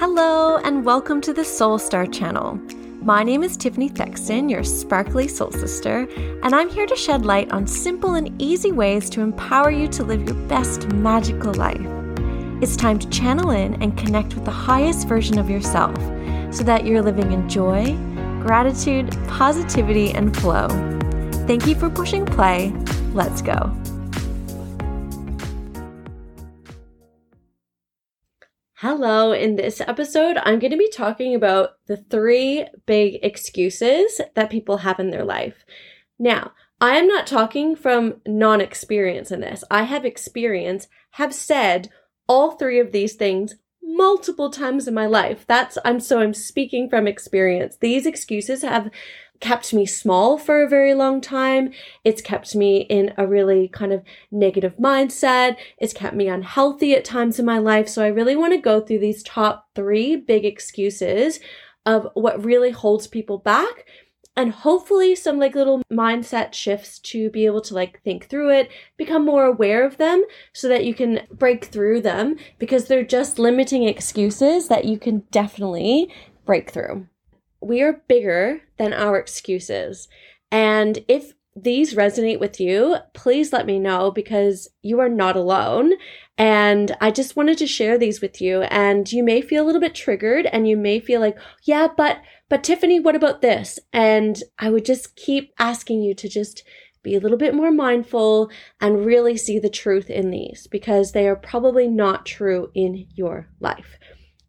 Hello, and welcome to the Soul Star channel. My name is Tiffany Thexton, your sparkly soul sister, and I'm here to shed light on simple and easy ways to empower you to live your best magical life. It's time to channel in and connect with the highest version of yourself so that you're living in joy, gratitude, positivity, and flow. Thank you for pushing play. Let's go. Hello, in this episode, I'm going to be talking about the three big excuses that people have in their life. Now, I am not talking from non experience in this. I have experience, have said all three of these things multiple times in my life. That's, I'm so I'm speaking from experience. These excuses have kept me small for a very long time. It's kept me in a really kind of negative mindset. It's kept me unhealthy at times in my life. So I really want to go through these top three big excuses of what really holds people back and hopefully some like little mindset shifts to be able to like think through it, become more aware of them so that you can break through them because they're just limiting excuses that you can definitely break through we are bigger than our excuses. And if these resonate with you, please let me know because you are not alone. And I just wanted to share these with you. And you may feel a little bit triggered and you may feel like, yeah, but, but Tiffany, what about this? And I would just keep asking you to just be a little bit more mindful and really see the truth in these because they are probably not true in your life.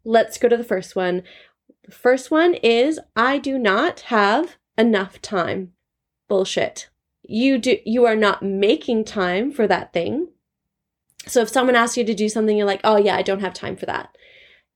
Let's go to the first one, the first one is I do not have enough time. Bullshit. You do you are not making time for that thing. So if someone asks you to do something you're like, "Oh yeah, I don't have time for that."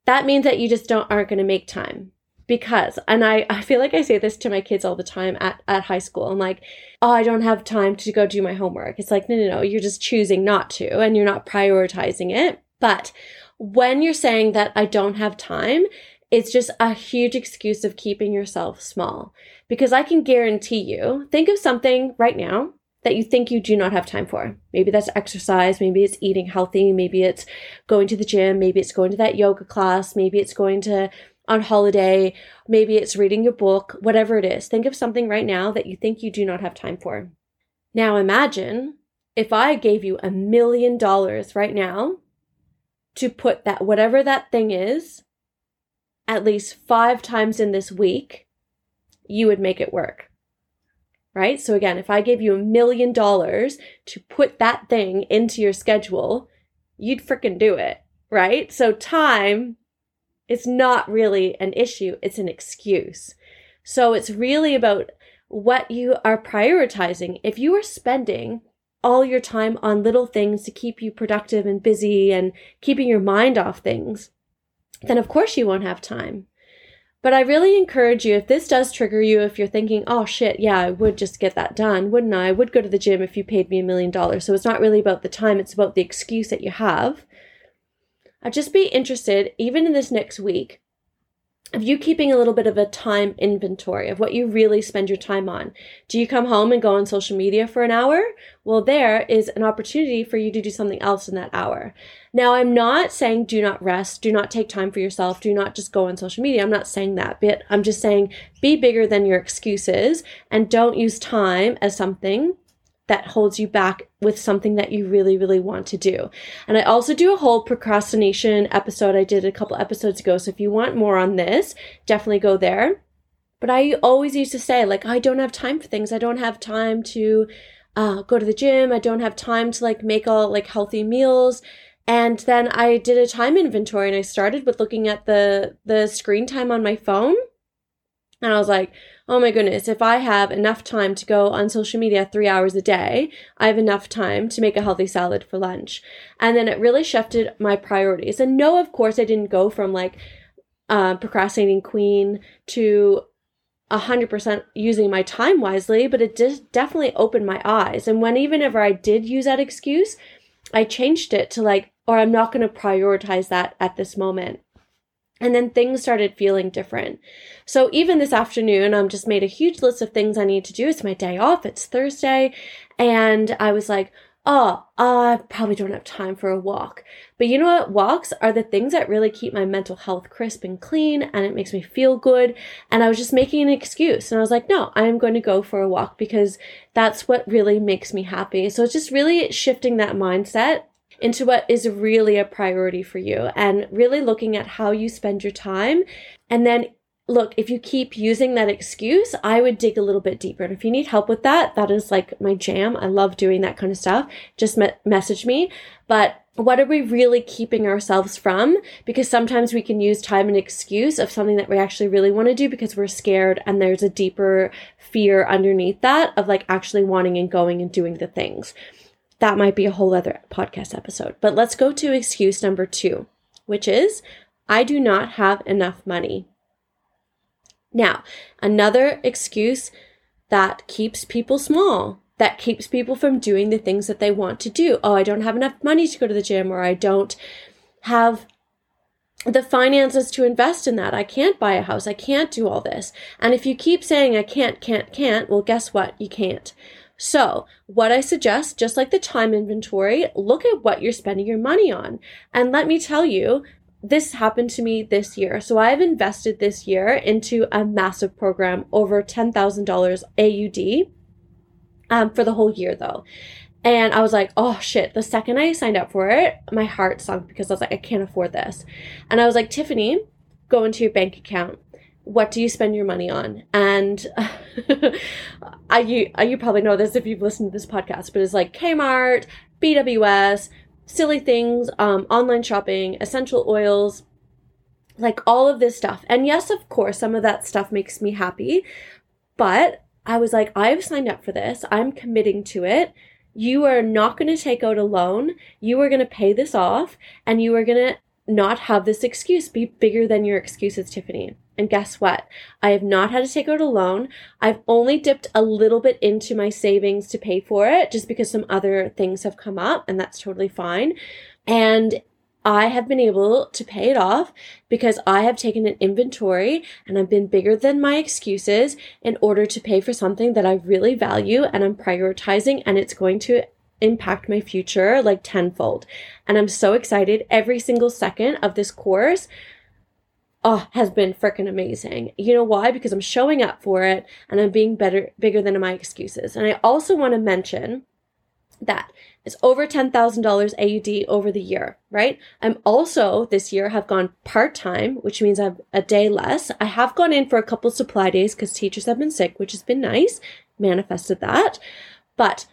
That means that you just don't aren't going to make time. Because and I I feel like I say this to my kids all the time at at high school. I'm like, "Oh, I don't have time to go do my homework." It's like, "No, no, no, you're just choosing not to and you're not prioritizing it." But when you're saying that I don't have time, it's just a huge excuse of keeping yourself small. Because I can guarantee you, think of something right now that you think you do not have time for. Maybe that's exercise, maybe it's eating healthy, maybe it's going to the gym, maybe it's going to that yoga class, maybe it's going to on holiday, maybe it's reading your book, whatever it is. Think of something right now that you think you do not have time for. Now imagine if I gave you a million dollars right now to put that, whatever that thing is, at least five times in this week, you would make it work. Right? So again, if I gave you a million dollars to put that thing into your schedule, you'd freaking do it. Right? So time is not really an issue. It's an excuse. So it's really about what you are prioritizing. If you are spending all your time on little things to keep you productive and busy and keeping your mind off things, then of course you won't have time. But I really encourage you, if this does trigger you, if you're thinking, oh shit, yeah, I would just get that done, wouldn't I? I would go to the gym if you paid me a million dollars. So it's not really about the time, it's about the excuse that you have. I'd just be interested, even in this next week, of you keeping a little bit of a time inventory of what you really spend your time on. Do you come home and go on social media for an hour? Well, there is an opportunity for you to do something else in that hour. Now, I'm not saying do not rest, do not take time for yourself, do not just go on social media. I'm not saying that, but I'm just saying be bigger than your excuses and don't use time as something that holds you back with something that you really, really want to do. And I also do a whole procrastination episode I did a couple episodes ago. So if you want more on this, definitely go there. But I always used to say, like, I don't have time for things. I don't have time to uh, go to the gym. I don't have time to like make all like healthy meals. And then I did a time inventory and I started with looking at the the screen time on my phone. And I was like, oh my goodness, if I have enough time to go on social media three hours a day, I have enough time to make a healthy salad for lunch. And then it really shifted my priorities. And no, of course, I didn't go from like uh, procrastinating queen to 100% using my time wisely, but it did definitely opened my eyes. And when even ever I did use that excuse, I changed it to like, or I'm not going to prioritize that at this moment. And then things started feeling different. So even this afternoon, I'm just made a huge list of things I need to do. It's my day off. It's Thursday. And I was like, oh, I probably don't have time for a walk. But you know what? Walks are the things that really keep my mental health crisp and clean and it makes me feel good. And I was just making an excuse. And I was like, no, I am going to go for a walk because that's what really makes me happy. So it's just really shifting that mindset into what is really a priority for you and really looking at how you spend your time and then look, if you keep using that excuse, I would dig a little bit deeper. And if you need help with that, that is like my jam. I love doing that kind of stuff. Just me- message me. But what are we really keeping ourselves from? Because sometimes we can use time and excuse of something that we actually really want to do because we're scared and there's a deeper fear underneath that of like actually wanting and going and doing the things. That might be a whole other podcast episode. But let's go to excuse number two, which is I do not have enough money. Now, another excuse that keeps people small, that keeps people from doing the things that they want to do. Oh, I don't have enough money to go to the gym, or I don't have the finances to invest in that. I can't buy a house. I can't do all this. And if you keep saying I can't, can't, can't, well, guess what? You can't. So, what I suggest, just like the time inventory, look at what you're spending your money on. And let me tell you, this happened to me this year. So I've invested this year into a massive program over $10,000 AUD um, for the whole year though. And I was like, oh shit. The second I signed up for it, my heart sunk because I was like, I can't afford this. And I was like, Tiffany, go into your bank account. What do you spend your money on? And I, you, you probably know this if you've listened to this podcast, but it's like Kmart, BWS, silly things, um, online shopping, essential oils, like all of this stuff. And yes, of course, some of that stuff makes me happy, but I was like, I've signed up for this. I'm committing to it. You are not going to take out a loan. You are going to pay this off and you are going to not have this excuse be bigger than your excuses, Tiffany. And guess what? I have not had to take out a loan. I've only dipped a little bit into my savings to pay for it just because some other things have come up and that's totally fine. And I have been able to pay it off because I have taken an inventory and I've been bigger than my excuses in order to pay for something that I really value and I'm prioritizing and it's going to impact my future like tenfold. And I'm so excited every single second of this course oh, has been freaking amazing. You know why? Because I'm showing up for it and I'm being better, bigger than my excuses. And I also want to mention that it's over $10,000 AUD over the year, right? I'm also this year have gone part time, which means I've a day less. I have gone in for a couple supply days because teachers have been sick, which has been nice, manifested that. But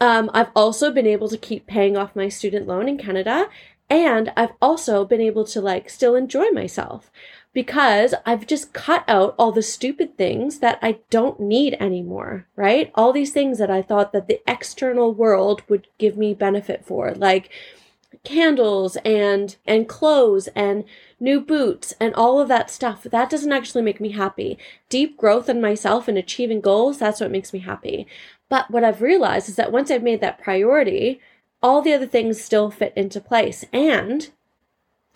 um, I've also been able to keep paying off my student loan in Canada. And I've also been able to like still enjoy myself because I've just cut out all the stupid things that I don't need anymore, right? All these things that I thought that the external world would give me benefit for, like candles and and clothes and new boots and all of that stuff. That doesn't actually make me happy. Deep growth in myself and achieving goals that's what makes me happy. But what i've realized is that once i've made that priority all the other things still fit into place and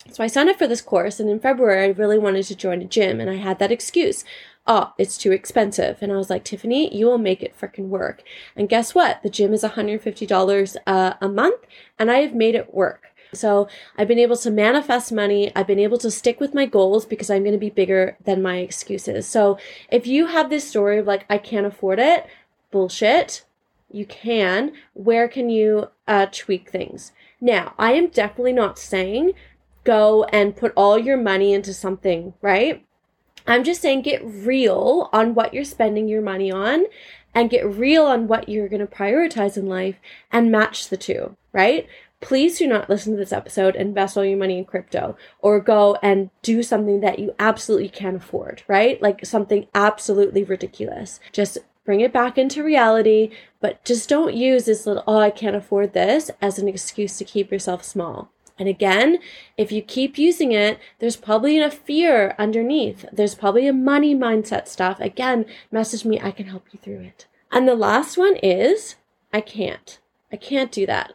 so I signed up for this course, and in February, I really wanted to join a gym, and I had that excuse. Oh, it's too expensive. And I was like, Tiffany, you will make it freaking work. And guess what? The gym is $150 uh, a month, and I have made it work. So I've been able to manifest money. I've been able to stick with my goals because I'm going to be bigger than my excuses. So if you have this story of like, I can't afford it, bullshit, you can. Where can you uh, tweak things? Now, I am definitely not saying go and put all your money into something, right? I'm just saying get real on what you're spending your money on and get real on what you're going to prioritize in life and match the two, right? Please do not listen to this episode invest all your money in crypto or go and do something that you absolutely can't afford, right? Like something absolutely ridiculous. Just bring it back into reality, but just don't use this little, oh, I can't afford this as an excuse to keep yourself small. And again, if you keep using it, there's probably a fear underneath. There's probably a money mindset stuff. Again, message me, I can help you through it. And the last one is I can't. I can't do that.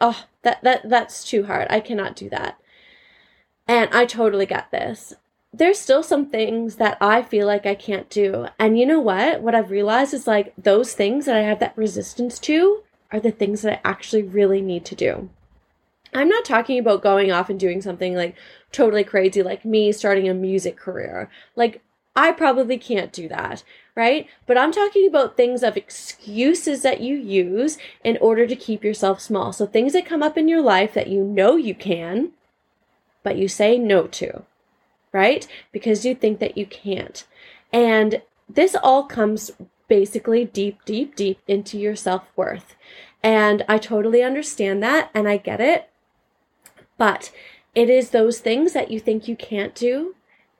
Oh, that that that's too hard. I cannot do that. And I totally get this. There's still some things that I feel like I can't do. And you know what? What I've realized is like those things that I have that resistance to are the things that I actually really need to do. I'm not talking about going off and doing something like totally crazy, like me starting a music career. Like, I probably can't do that, right? But I'm talking about things of excuses that you use in order to keep yourself small. So things that come up in your life that you know you can, but you say no to, right? Because you think that you can't. And this all comes basically deep, deep, deep into your self worth. And I totally understand that and I get it. But it is those things that you think you can't do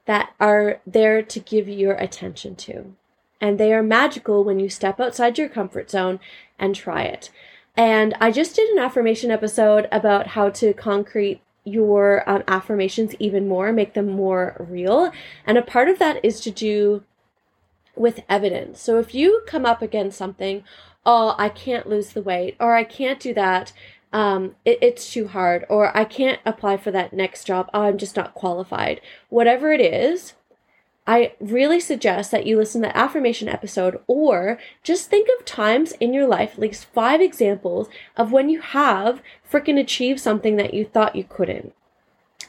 that are there to give your attention to. And they are magical when you step outside your comfort zone and try it. And I just did an affirmation episode about how to concrete your um, affirmations even more, make them more real. And a part of that is to do with evidence. So if you come up against something, oh, I can't lose the weight, or I can't do that, um, it, it's too hard, or I can't apply for that next job, oh, I'm just not qualified. Whatever it is, I really suggest that you listen to the affirmation episode or just think of times in your life, at least five examples of when you have freaking achieved something that you thought you couldn't.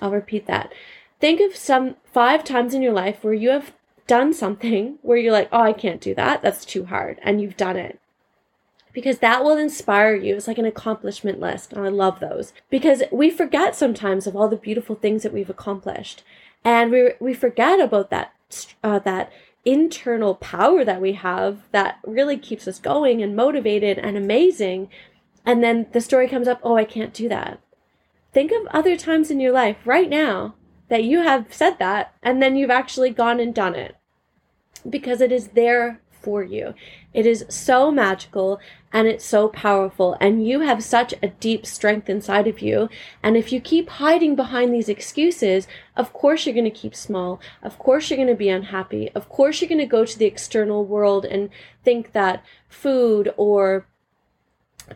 I'll repeat that. Think of some five times in your life where you have done something where you're like, oh, I can't do that. That's too hard. And you've done it because that will inspire you. It's like an accomplishment list, and I love those because we forget sometimes of all the beautiful things that we've accomplished, and we we forget about that uh, that internal power that we have that really keeps us going and motivated and amazing. And then the story comes up, oh, I can't do that. Think of other times in your life right now that you have said that, and then you've actually gone and done it because it is there for you. It is so magical and it's so powerful, and you have such a deep strength inside of you. And if you keep hiding behind these excuses, of course you're going to keep small. Of course you're going to be unhappy. Of course you're going to go to the external world and think that food or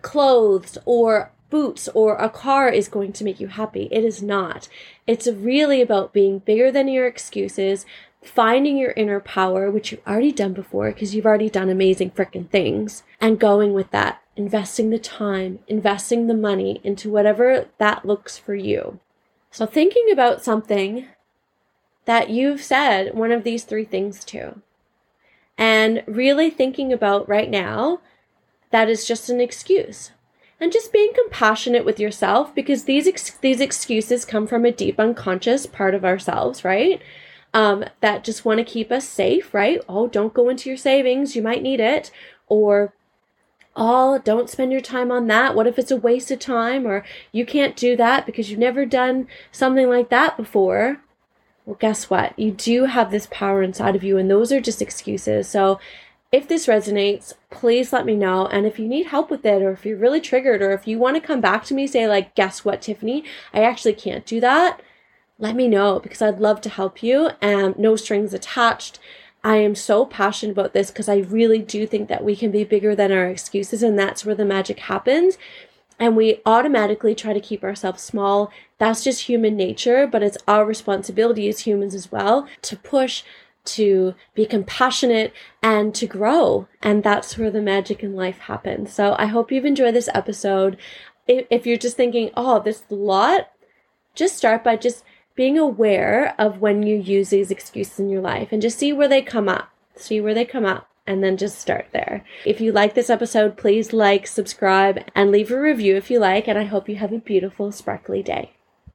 clothes or boots or a car is going to make you happy. It is not. It's really about being bigger than your excuses, finding your inner power, which you've already done before because you've already done amazing freaking things, and going with that, investing the time, investing the money into whatever that looks for you. So, thinking about something that you've said one of these three things to, and really thinking about right now that is just an excuse. And just being compassionate with yourself because these ex- these excuses come from a deep unconscious part of ourselves, right? Um, that just want to keep us safe, right? Oh, don't go into your savings, you might need it. Or, oh, don't spend your time on that. What if it's a waste of time? Or you can't do that because you've never done something like that before. Well, guess what? You do have this power inside of you, and those are just excuses. So, if this resonates, please let me know. And if you need help with it, or if you're really triggered, or if you want to come back to me, say, like, guess what, Tiffany? I actually can't do that let me know because I'd love to help you and no strings attached. I am so passionate about this because I really do think that we can be bigger than our excuses and that's where the magic happens. And we automatically try to keep ourselves small. That's just human nature, but it's our responsibility as humans as well to push, to be compassionate, and to grow. And that's where the magic in life happens. So I hope you've enjoyed this episode. If you're just thinking, oh, this lot, just start by just being aware of when you use these excuses in your life and just see where they come up. See where they come up and then just start there. If you like this episode, please like, subscribe, and leave a review if you like. And I hope you have a beautiful, sparkly day.